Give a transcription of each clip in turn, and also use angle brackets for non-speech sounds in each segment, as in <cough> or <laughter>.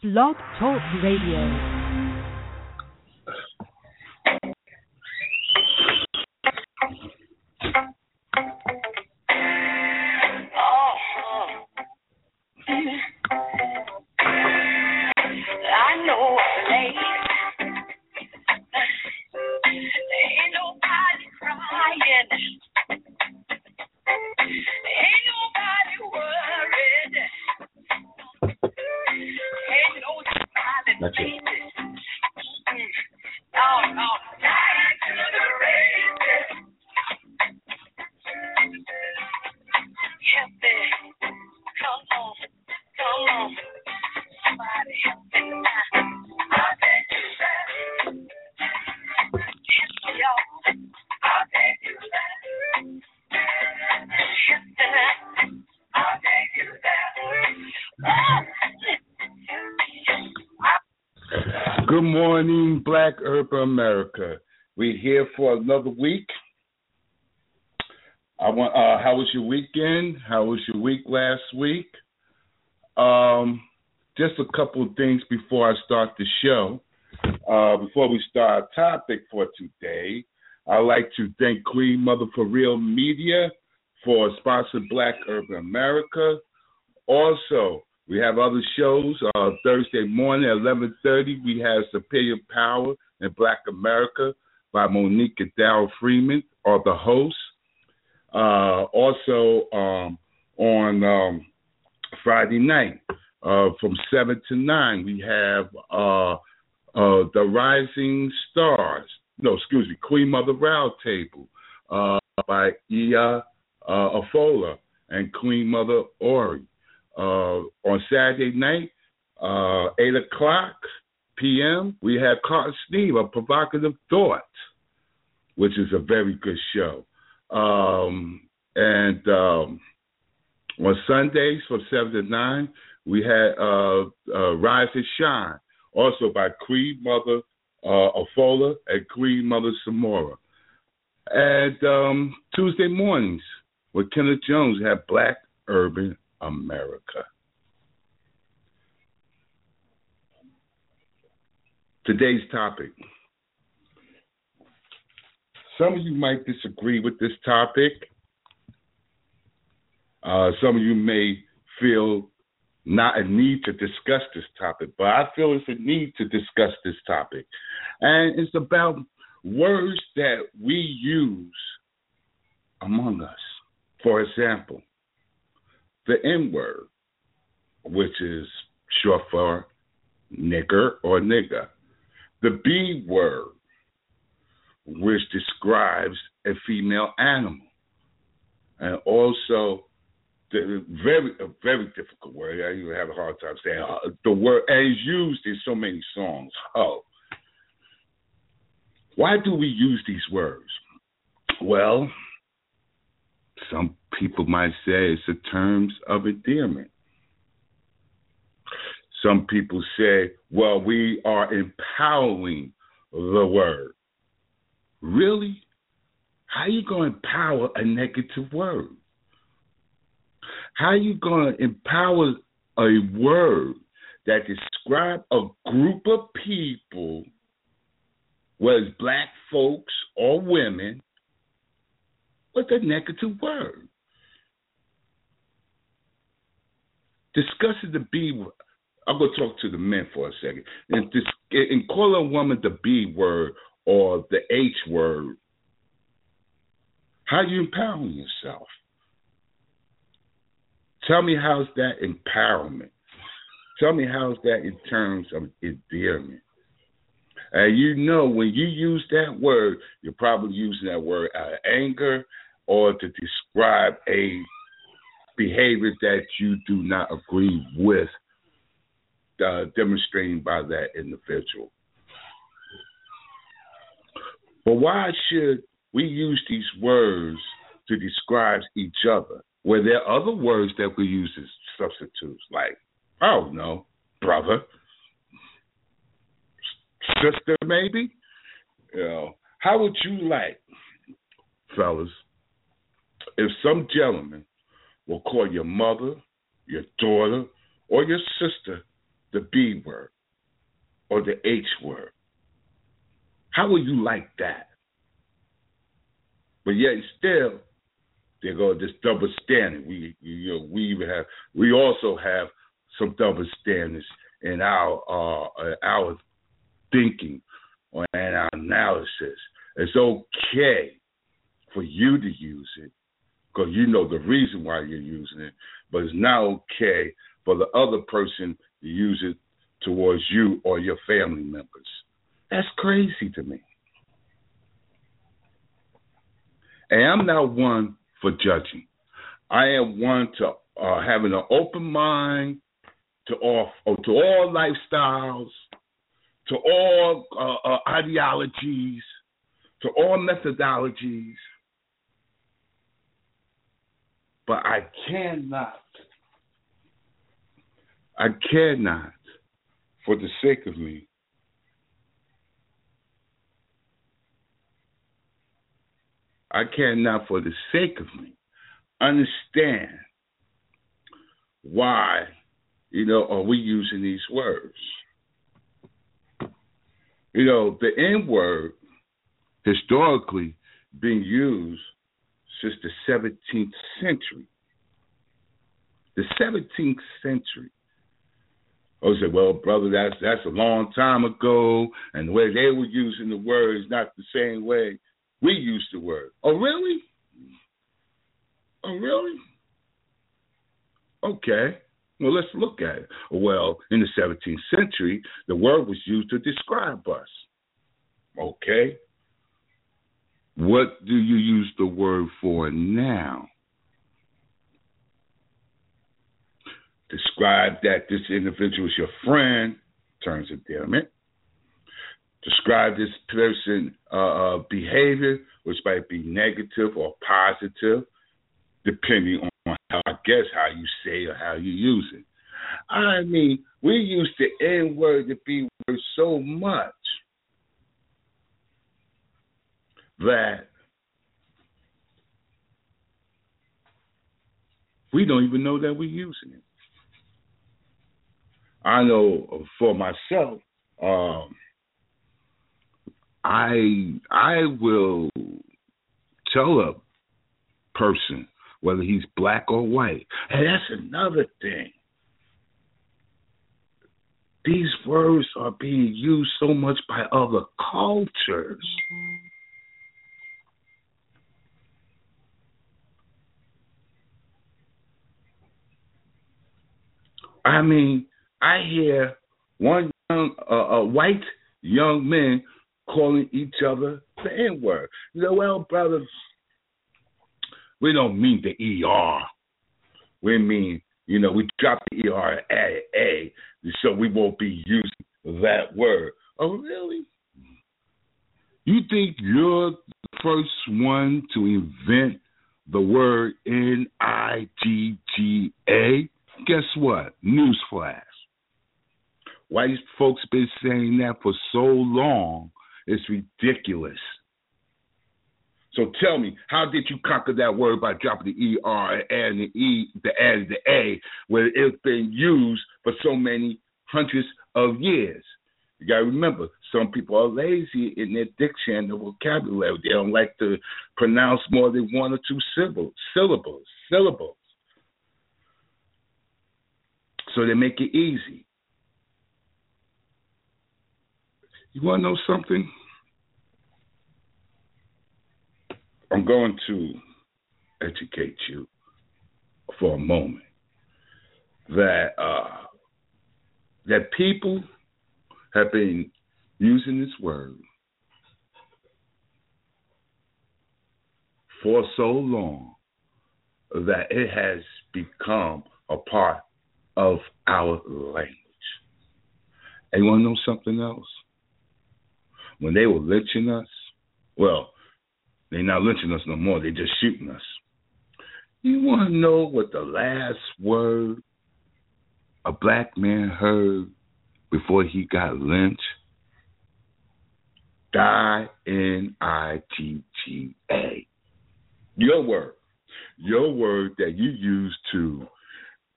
Blog Talk Radio. America. We're here for another week. I want. Uh, how was your weekend? How was your week last week? Um, just a couple of things before I start the show. Uh, before we start our topic for today, I'd like to thank Queen Mother for Real Media for sponsoring Black Urban America. Also, we have other shows. Uh, Thursday morning at 11:30, we have Superior Power in Black America by Monique and Freeman, are the hosts. Uh, also, um, on um, Friday night uh, from 7 to 9, we have uh, uh, The Rising Stars. No, excuse me, Queen Mother Roundtable uh, by Ia uh, Afola and Queen Mother Ori. On Saturday night, uh, 8 o'clock p.m., we have Carton Steve, A Provocative Thought, which is a very good show. Um, and um, on Sundays from 7 to 9, we had uh, uh, Rise and Shine, also by Queen Mother uh, Afola and Queen Mother Samora. And um, Tuesday mornings with Kenneth Jones, have Black Urban America. Today's topic. Some of you might disagree with this topic. Uh, some of you may feel not a need to discuss this topic, but I feel it's a need to discuss this topic. And it's about words that we use among us. For example, the N word, which is short for nigger or nigga. The B word, which describes a female animal. And also the very a very difficult word. I even have a hard time saying uh, the word as used in so many songs. Oh, why do we use these words? Well, some people might say it's a terms of endearment. Some people say, well, we are empowering the word. Really? How are you going to empower a negative word? How are you going to empower a word that describe a group of people, whether it's black folks or women, with a negative word? Discussing the B word. I'm to talk to the men for a second. And, this, in calling a woman the B word or the H word, how you empowering yourself? Tell me how's that empowerment? Tell me how's that in terms of endearment? And you know when you use that word, you're probably using that word out of anger or to describe a behavior that you do not agree with, uh, demonstrating by that individual. But why should we use these words to describe each other? Where there are other words that we use as substitutes, like, I don't know, brother, sister, maybe. You know, how would you like, fellas, if some gentleman will call your mother, your daughter, or your sister the B word or the H word? How would you like that? But yet still, they go this double standard. We you know we even have we also have some double standards in our uh, our thinking and our analysis. It's okay for you to use it because you know the reason why you're using it, but it's not okay for the other person use it towards you or your family members. That's crazy to me. And I'm not one for judging. I am one to uh, having an open mind to all to all lifestyles, to all uh, uh, ideologies, to all methodologies. But I cannot, I cannot, for the sake of me, I cannot, for the sake of me, understand why, you know, are we using these words? You know, the N word historically being used since the 17th century. The 17th century. Oh, I said, well, brother, that's that's a long time ago, and the way they were using the word is not the same way we use the word. Oh, really? Oh, really? Okay. Well, let's look at it. Well, in the 17th century, the word was used to describe us. Okay. What do you use the word for now? Describe that this individual is your friend, terms of endearment. Describe this person' uh, uh, behavior, which might be negative or positive, depending on how I guess how you say or how you use it. I mean, we use the N word, the B word so much that we don't even know that we're using it. I know for myself, um, I I will tell a person whether he's black or white, and that's another thing. These words are being used so much by other cultures. I mean, I hear one young, uh, uh, white young men calling each other the N word. You know, well, brothers, we don't mean the ER. We mean, you know, we drop the ER add A, so we won't be using that word. Oh, really? You think you're the first one to invent the word N I G G A? Guess what? Newsflash. White folks been saying that for so long, it's ridiculous. So tell me, how did you conquer that word by dropping the ER and the E, the and the A, where it's been used for so many hundreds of years? You gotta remember, some people are lazy in their diction and their vocabulary. They don't like to pronounce more than one or two syllables, syllables, syllables. So they make it easy. You want to know something? I'm going to educate you for a moment that uh, that people have been using this word for so long that it has become a part of our language. And you want to know something else? When they were lynching us, well, they're not lynching us no more. They're just shooting us. You want to know what the last word a black man heard before he got lynched? Die, N I G G A. Your word. Your word that you use to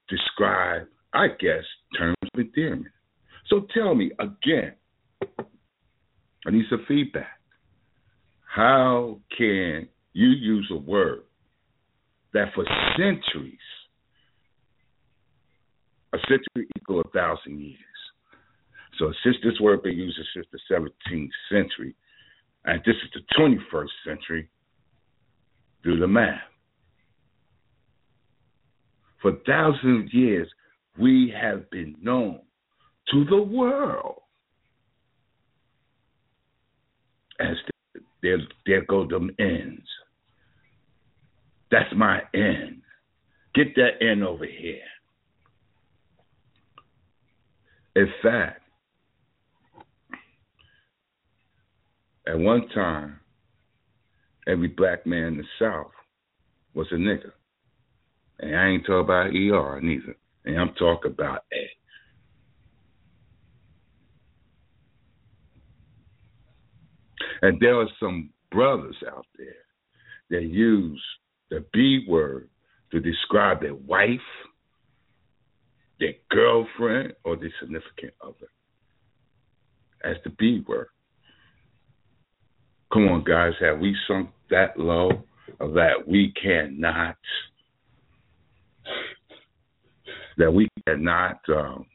describe, I guess, terms of endearment. So tell me again, I need some feedback. How can you use a word that for centuries, a century equal a thousand years? So since this word been used since the 17th century, and this is the 21st century, do the math. For thousands of years, we have been known to the world as the, there, there go them ends. That's my end. Get that end over here. In fact, at one time, every black man in the South was a nigger. And I ain't talking about ER neither. And I'm talking about A. And there are some brothers out there that use the B word to describe their wife, their girlfriend, or their significant other as the B word. Come on, guys, have we sunk that low that we cannot that we cannot um,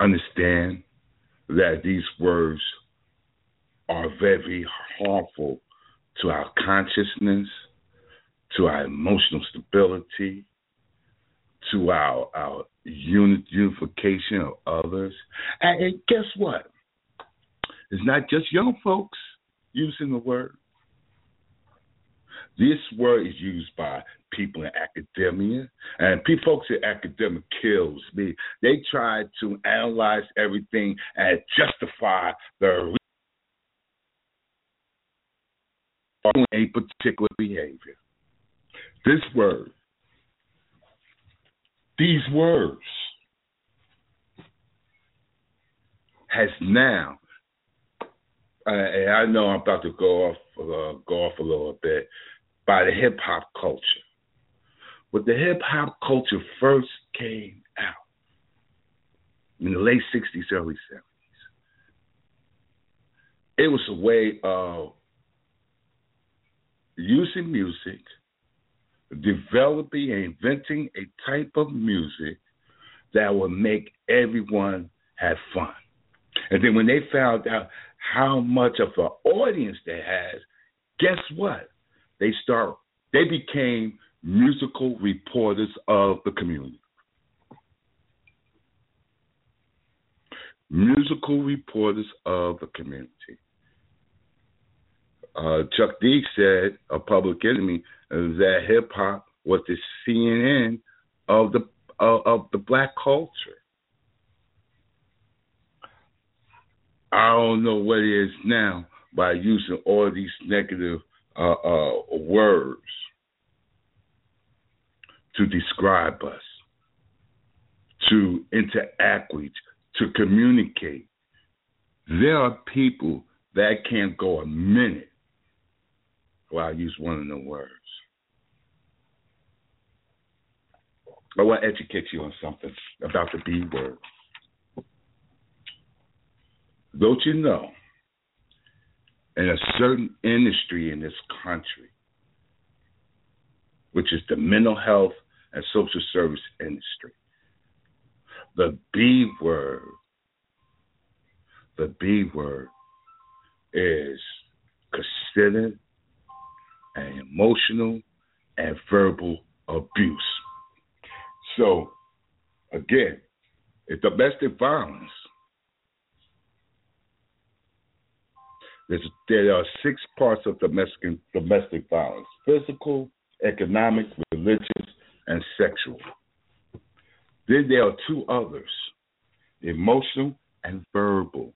understand that these words are very harmful to our consciousness, to our emotional stability, to our our unification of others. And, and guess what? It's not just young folks using the word. This word is used by people in academia, and people folks in academia kills me. They try to analyze everything and justify their a particular behavior. This word, these words, has now uh, I know I'm about to go off uh, go off a little bit by the hip hop culture. When the hip hop culture first came out in the late '60s, early '70s, it was a way of using music, developing and inventing a type of music that would make everyone have fun. And then when they found out how much of an audience they has, guess what? They start they became musical reporters of the community. Musical reporters of the community. Uh, Chuck D said, a public enemy, that hip hop was the CNN of the uh, of the black culture. I don't know what it is now by using all these negative uh, uh, words to describe us, to interact with, to communicate. There are people that can't go a minute while I use one of the words. I want to educate you on something about the B word. Don't you know, in a certain industry in this country, which is the mental health and social service industry, the B word, the B word is considered an emotional and verbal abuse. So, again, it's domestic violence There's, there are six parts of domestic domestic violence: physical, economic, religious, and sexual. Then there are two others: emotional and verbal.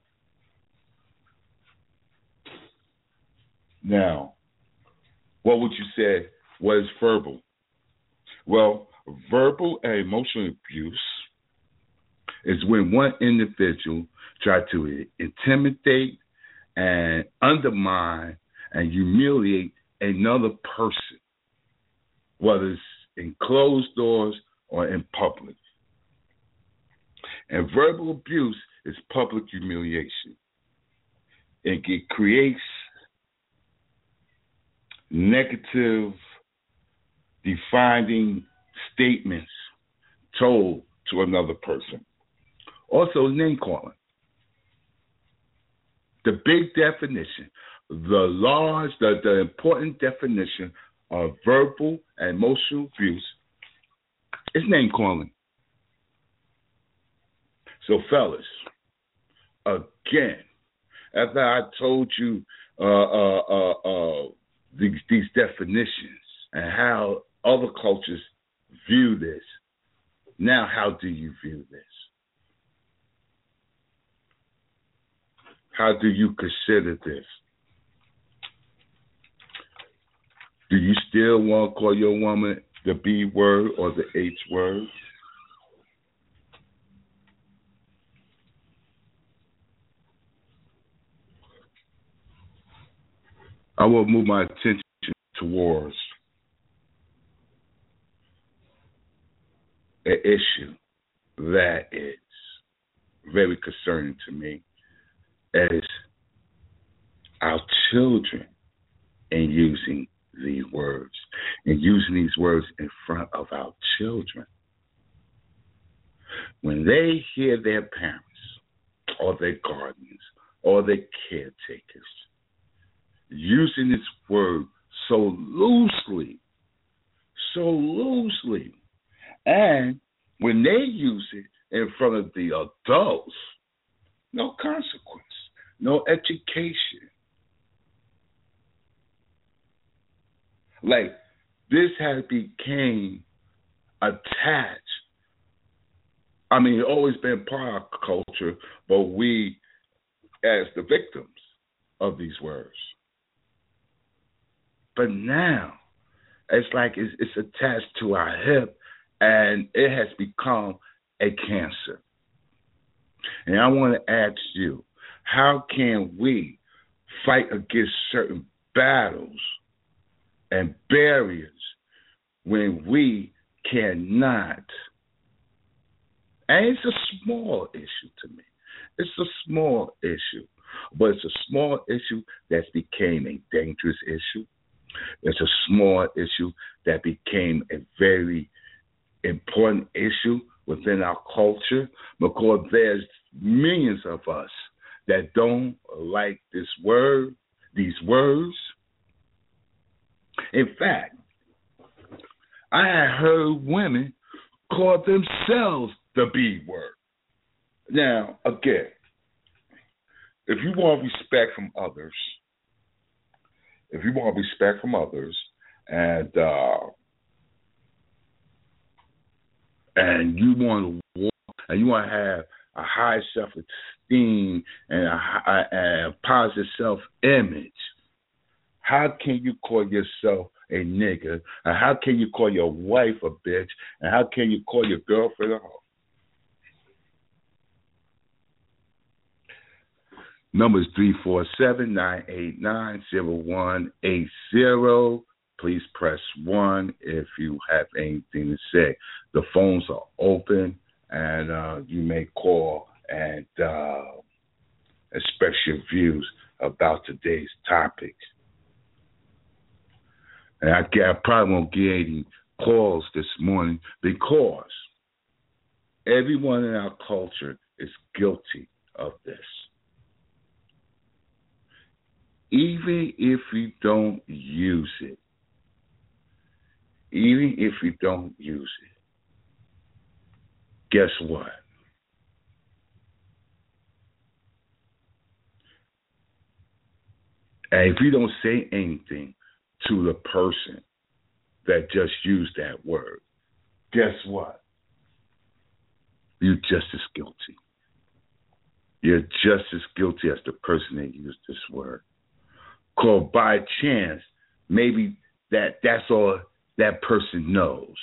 Now, what would you say was verbal? Well, verbal and emotional abuse is when one individual tries to intimidate, and undermine and humiliate another person, whether it's in closed doors or in public. And verbal abuse is public humiliation. It, it creates negative, defining statements told to another person. Also, name calling. The big definition, the large, the, the important definition of verbal and emotional abuse is name calling. So, fellas, again, after I told you uh, uh, uh, uh these, these definitions and how other cultures view this, now how do you view this? How do you consider this? Do you still want to call your woman the B word or the H word? I will move my attention towards an issue that is very concerning to me as our children and using these words and using these words in front of our children. When they hear their parents or their guardians or their caretakers using this word so loosely, so loosely, and when they use it in front of the adults, no consequence, no education. Like this has became attached. I mean, always been part of culture, but we, as the victims of these words. But now, it's like it's, it's attached to our hip, and it has become a cancer. And I want to ask you, how can we fight against certain battles and barriers when we cannot? And it's a small issue to me. It's a small issue, but it's a small issue that's became a dangerous issue. It's a small issue that became a very important issue within our culture because there's millions of us that don't like this word, these words. In fact, I had heard women call themselves the B word. Now, again, if you want respect from others, if you want respect from others, and uh, and you want to walk, and you want to have a high self esteem and a, and a positive self image, how can you call yourself a nigger? And how can you call your wife a bitch? And how can you call your girlfriend a hoe? Number is 347 989 0180. Please press 1 if you have anything to say. The phones are open and uh, you may call and uh, express your views about today's topic. And I, I probably won't get any calls this morning because everyone in our culture is guilty of this even if we don't use it, even if we don't use it, guess what? And if you don't say anything to the person that just used that word, guess what? You're just as guilty. You're just as guilty as the person that used this word. Called by chance, maybe that that's all that person knows.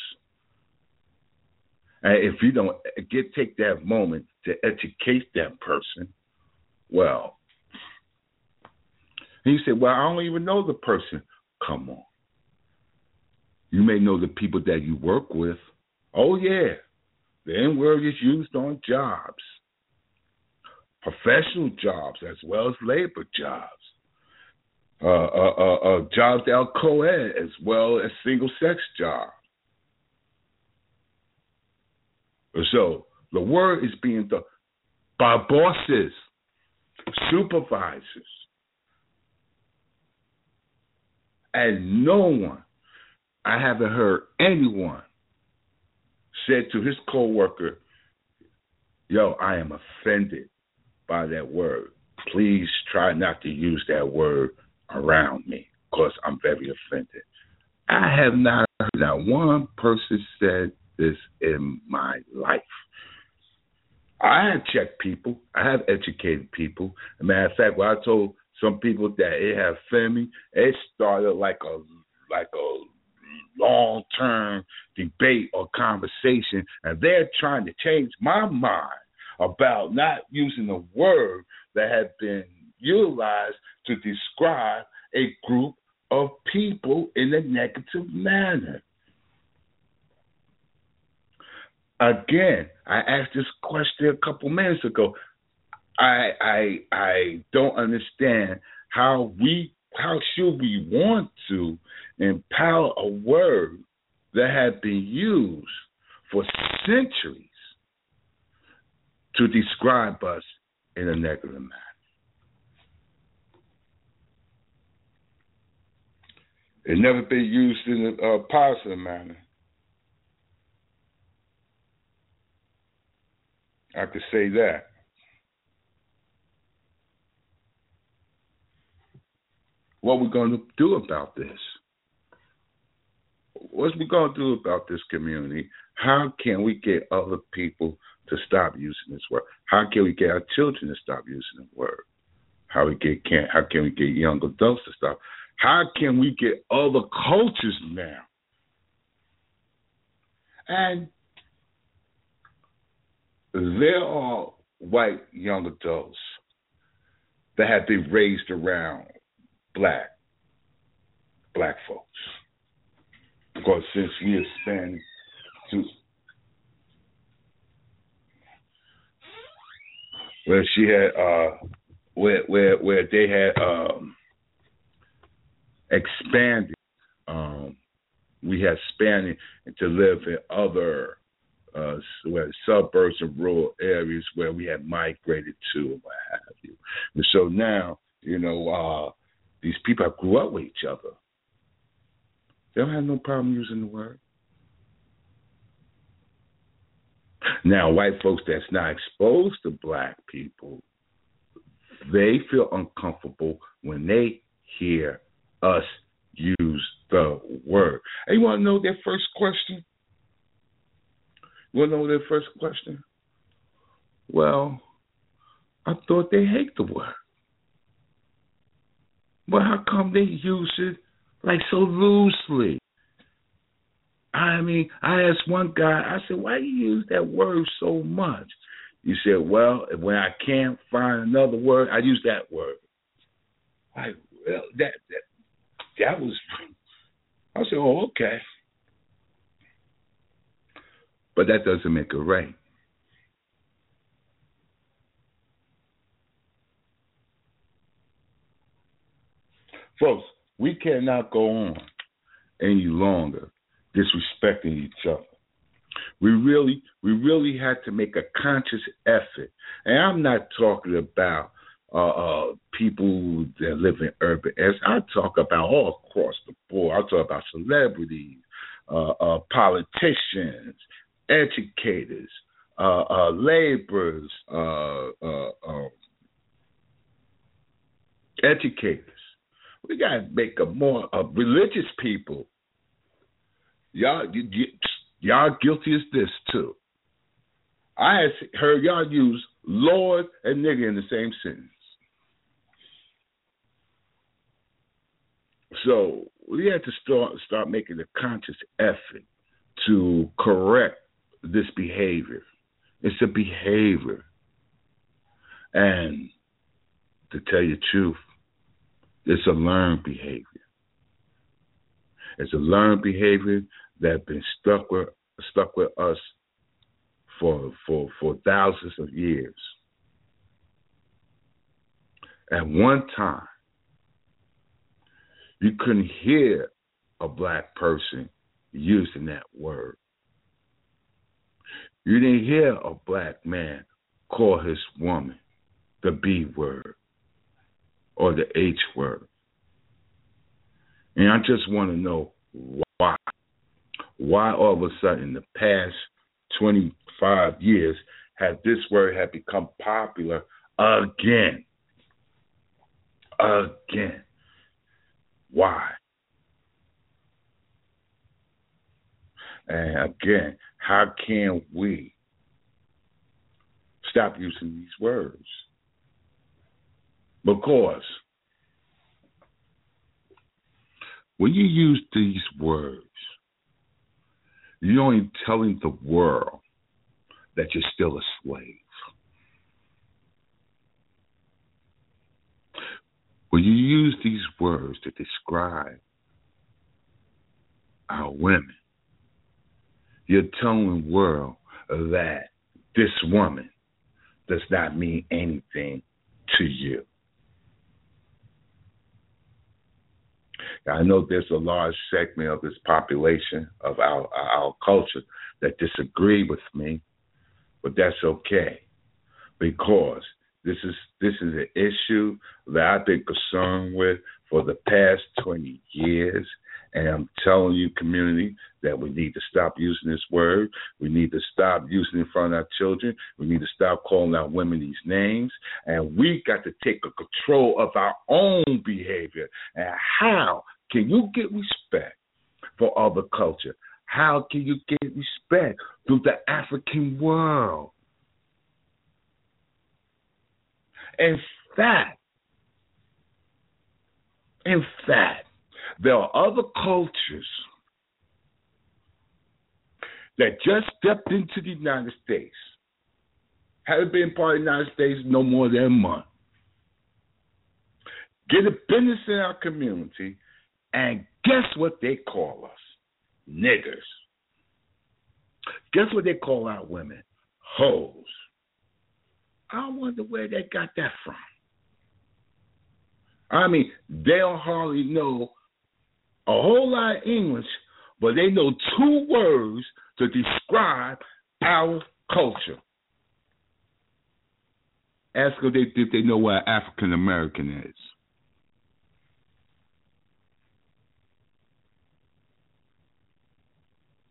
And if you don't get take that moment to educate that person, well, and you say, Well, I don't even know the person. Come on. You may know the people that you work with. Oh yeah. The N word is used on jobs, professional jobs as well as labor jobs, uh, uh, uh, uh jobs that are co-ed as well as single-sex jobs. So the word is being done by bosses, supervisors, and no one, I haven't heard anyone said to his coworker, "Yo, I am offended by that word. Please try not to use that word around me because I'm very offended." I have not heard not one person said this in my life. I have checked people. I have educated people. As a matter of fact, when I told some people that it had family, it started like a like a long term debate or conversation, and they're trying to change my mind about not using the word that had been utilized to describe a group of people in a negative manner. Again, I asked this question a couple minutes ago. I I I don't understand how we how should we want to empower a word that had been used for centuries to describe us in a negative manner. It never been used in a, a positive manner. I could say that. What we're going to do about this? What's we going to do about this community? How can we get other people to stop using this word? How can we get our children to stop using the word? How we get can how can we get young adults to stop? How can we get other cultures now? And there are white young adults that have been raised around black black folks. Because since we expand to where she had uh where where where they had um expanded um we had expanded to live in other uh, where suburbs and rural areas where we had migrated to and what have you. And so now, you know, uh, these people grew up with each other. They don't have no problem using the word. Now, white folks that's not exposed to black people, they feel uncomfortable when they hear us use the word. And you want to know their first question? You want to know their first question? Well, I thought they hate the word. But how come they use it like so loosely? I mean, I asked one guy, I said, why do you use that word so much? He said, well, when I can't find another word, I use that word. I well, that that that was. I said, oh, okay. But that doesn't make it right. Folks, we cannot go on any longer disrespecting each other. We really, we really had to make a conscious effort, and I'm not talking about uh, uh, people that live in urban areas. I talk about all across the board. I talk about celebrities, uh, uh politicians, educators, uh, uh, laborers, um, educators. We got to make a more uh, religious people. Y'all, you, you, y'all guilty as this too. I have heard y'all use Lord and nigga in the same sentence. So we had to start start making a conscious effort to correct this behavior. It's a behavior. And to tell you the truth, it's a learned behavior. It's a learned behavior that's been stuck with stuck with us for for for thousands of years. At one time, you couldn't hear a black person using that word. You didn't hear a black man call his woman the B word or the H word. And I just want to know why. Why all of a sudden, the past 25 years, has this word had become popular again? Again. Why? And again, how can we stop using these words? Because when you use these words, you're only telling the world that you're still a slave. When you use these words to describe our women, you're telling the world that this woman does not mean anything to you. I know there's a large segment of this population of our our culture that disagree with me, but that's okay because this is this is an issue that I've been concerned with for the past 20 years. And I'm telling you, community, that we need to stop using this word. We need to stop using it in front of our children. We need to stop calling our women these names. And we got to take a control of our own behavior. And how can you get respect for other culture? How can you get respect through the African world? In fact, in fact, there are other cultures that just stepped into the United States, haven't been part of the United States no more than a month, get a business in our community, and guess what they call us? Niggers. Guess what they call our women? Hoes. I wonder where they got that from. I mean, they don't hardly know a whole lot of English, but they know two words to describe our culture. Ask them if they know what African American is.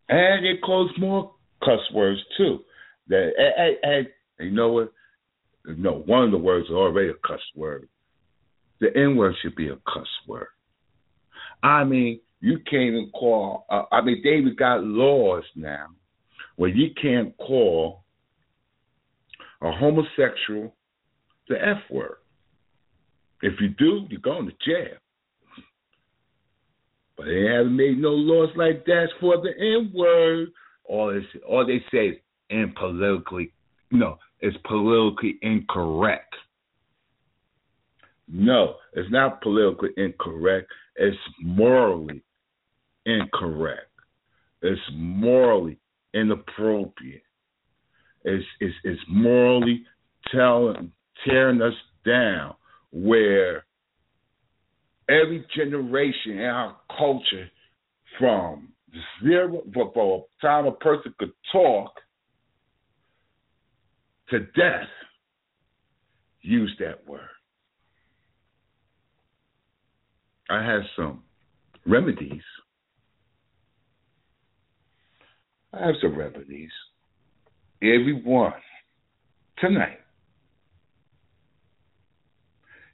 And it calls more cuss words too. That and, and, and you know what? No, one of the words is already a cuss word. The N word should be a cuss word. I mean, you can't even call. Uh, I mean, they've got laws now where you can't call a homosexual the F word. If you do, you're going to jail. But they haven't made no laws like that for the N word. All they all they say is and politically no, it's politically incorrect. No, it's not politically incorrect. It's morally incorrect. It's morally inappropriate. It's it's, it's morally telling tearing us down where every generation in our culture from zero for, for a time a person could talk to death use that word. I have some remedies. I have some remedies. Everyone tonight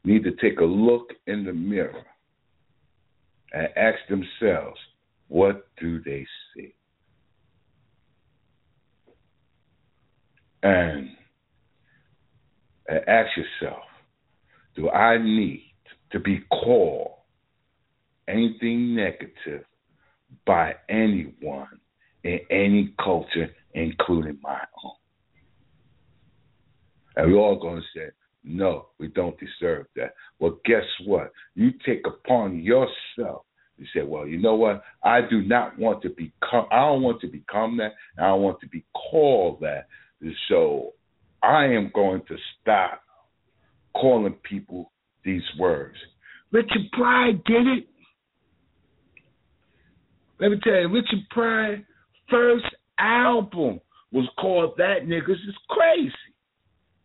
need to take a look in the mirror and ask themselves, what do they see? And, and ask yourself, do I need to be called anything negative by anyone in any culture, including my own? And we're all going to say, no, we don't deserve that. Well, guess what? You take upon yourself He say, "Well, you know what? I do not want to become. I don't want to become that. I don't want to be called that. So I am going to stop calling people these words." Richard Pryor did it. Let me tell you, Richard Pryor first album was called That Niggas Is Crazy.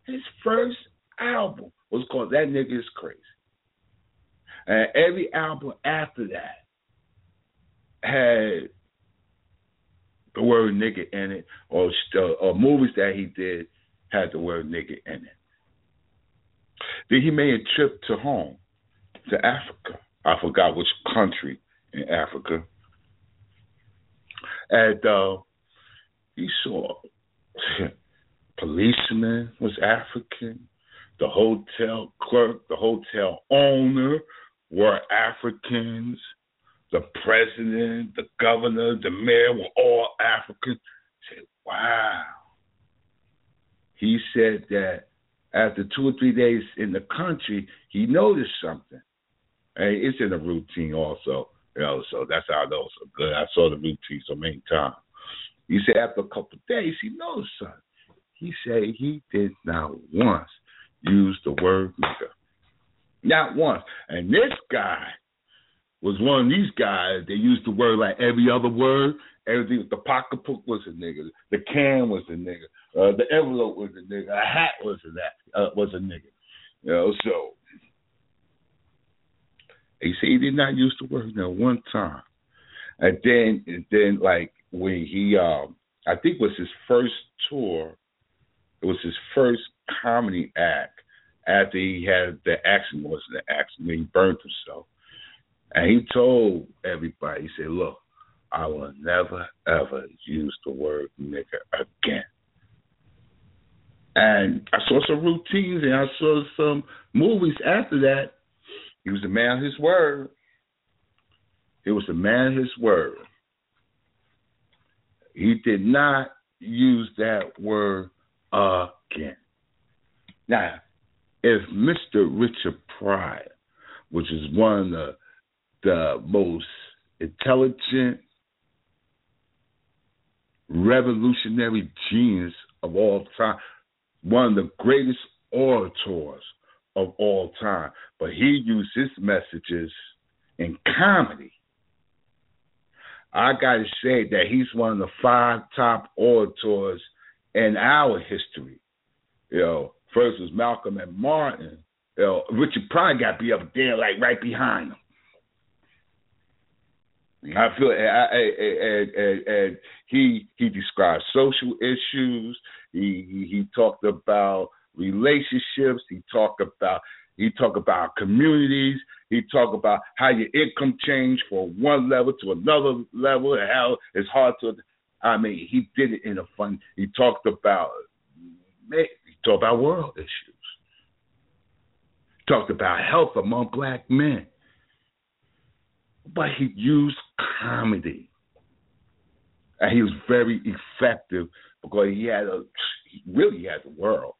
His first album was called That Nigga Is Crazy. And every album after that had the word nigga in it, or, or movies that he did had the word nigga in it. Then he made a trip to home, to Africa. I forgot which country in Africa. And uh, he saw <laughs> policeman was African, the hotel clerk, the hotel owner were Africans, the president, the governor, the mayor were all Africans. He said, wow. He said that after two or three days in the country, he noticed something. And it's in the routine also, you know, so that's how I know so good. I saw the routine so many times. He said after a couple of days, he noticed something. He said he did not once use the word nigga. Not once. And this guy was one of these guys that used the word like every other word. Everything, the pocketbook was a nigga. The can was a nigga. Uh, the envelope was a nigga. A hat was a that uh, was a nigga. You know, so he said he did not use the word now one time. And then, and then like when he, um, I think was his first tour. It was his first comedy act after he had the accident. Was the accident when he burned himself, and he told everybody. He said, "Look, I will never ever use the word nigger again." And I saw some routines and I saw some movies after that. He was a man of his word. He was a man of his word. He did not use that word again. Now, if Mr. Richard Pryor, which is one of the, most intelligent, revolutionary genius of all time, one of the greatest orators of all time, but he used his messages in comedy. I got to say that he's one of the five top orators in our history. You know, first was Malcolm and Martin. You know, Richard Pryor got to be up there, like right behind him. I feel, and, and, and he he described social issues. He, he he talked about relationships. He talked about he talked about communities. He talked about how your income changed from one level to another level, and how it's hard to. I mean, he did it in a fun. He talked about talked about world issues. Talked about health among black men, but he used comedy, and he was very effective because he had a he really had the world.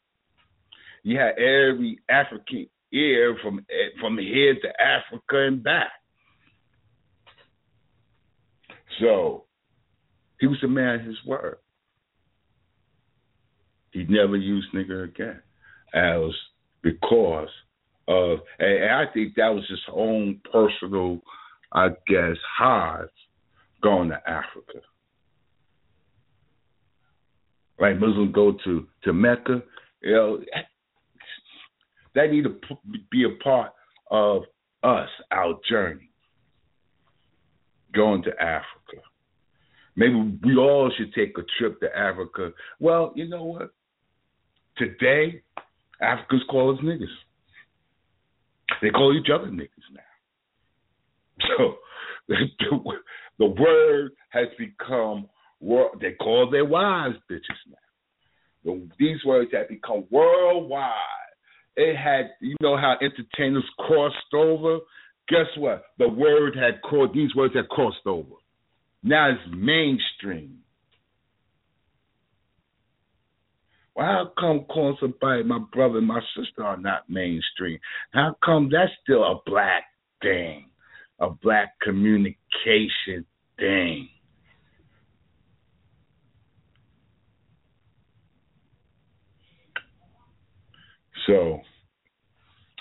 He had every African ear from from here to Africa and back. So he was a man of his word. He never used nigger again. As because of and I think that was his own personal, I guess, highs going to Africa. Like Muslims go to, to Mecca, you know, that need to be a part of us, our journey, going to Africa. Maybe we all should take a trip to Africa. Well, you know what? Today, Africans call us niggas. They call each other niggas now. So <laughs> the, word has become, they call their wives bitches now. These words have become worldwide it had, you know how entertainers crossed over? Guess what? The word had crossed, these words had crossed over. Now it's mainstream. Well, how come calling somebody my brother and my sister are not mainstream? How come that's still a black thing? a black communication thing. So,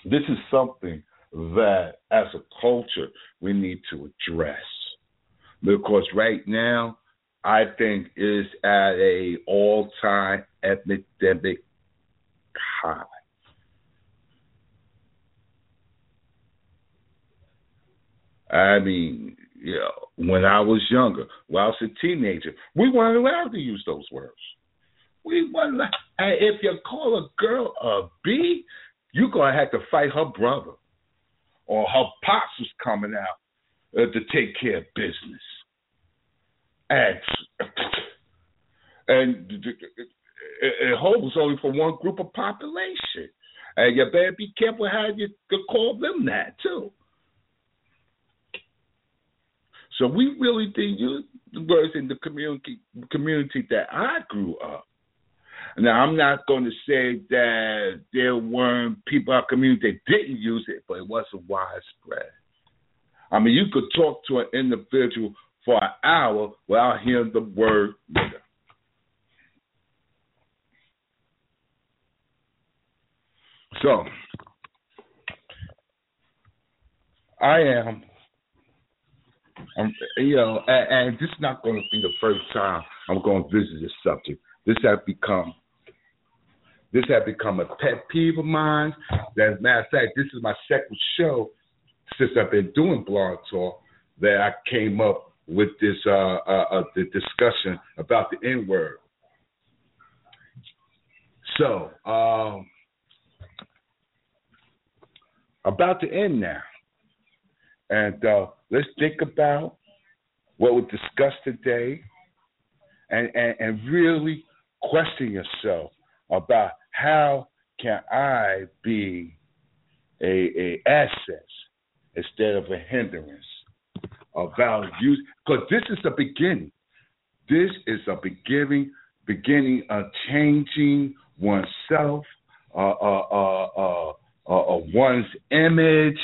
this is something that, as a culture, we need to address. Because right now, I think is at a all-time epidemic high. I mean, you know, when I was younger, when I was a teenager, we weren't allowed to use those words. We weren't. Allowed, if you call a girl a B, you're gonna have to fight her brother, or her pops was coming out uh, to take care of business. And and it holds only for one group of population, and you better be careful how you call them that too. So we really did use the words in the community community that I grew up. Now I'm not going to say that there weren't people in our community that didn't use it, but it wasn't widespread. I mean, you could talk to an individual for an hour without hearing the word nigger. So, I am I'm, you know, and, and this is not going to be the first time I'm going to visit this subject. This has become this has become a pet peeve of mine. As a matter of fact, this is my second show since I've been doing Blog Talk that I came up with this uh, uh, uh the discussion about the N word. So, um, about to end now. And uh, let's think about what we discussed today and, and, and really question yourself about how can I be a, a asset instead of a hindrance about use because this is the beginning. This is a beginning beginning of changing oneself, uh, uh, uh, uh, uh one's image,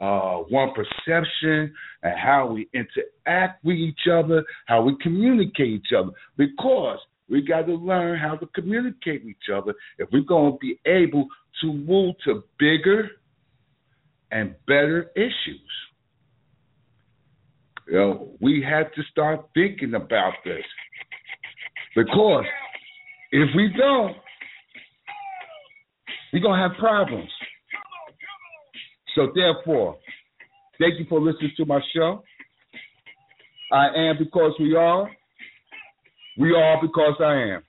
uh, one perception, and how we interact with each other, how we communicate each other. Because we got to learn how to communicate with each other if we're going to be able to move to bigger and better issues. You know, we have to start thinking about this. Because if we don't, we're going to have problems. So therefore, thank you for listening to my show. I am because we are. We are because I am.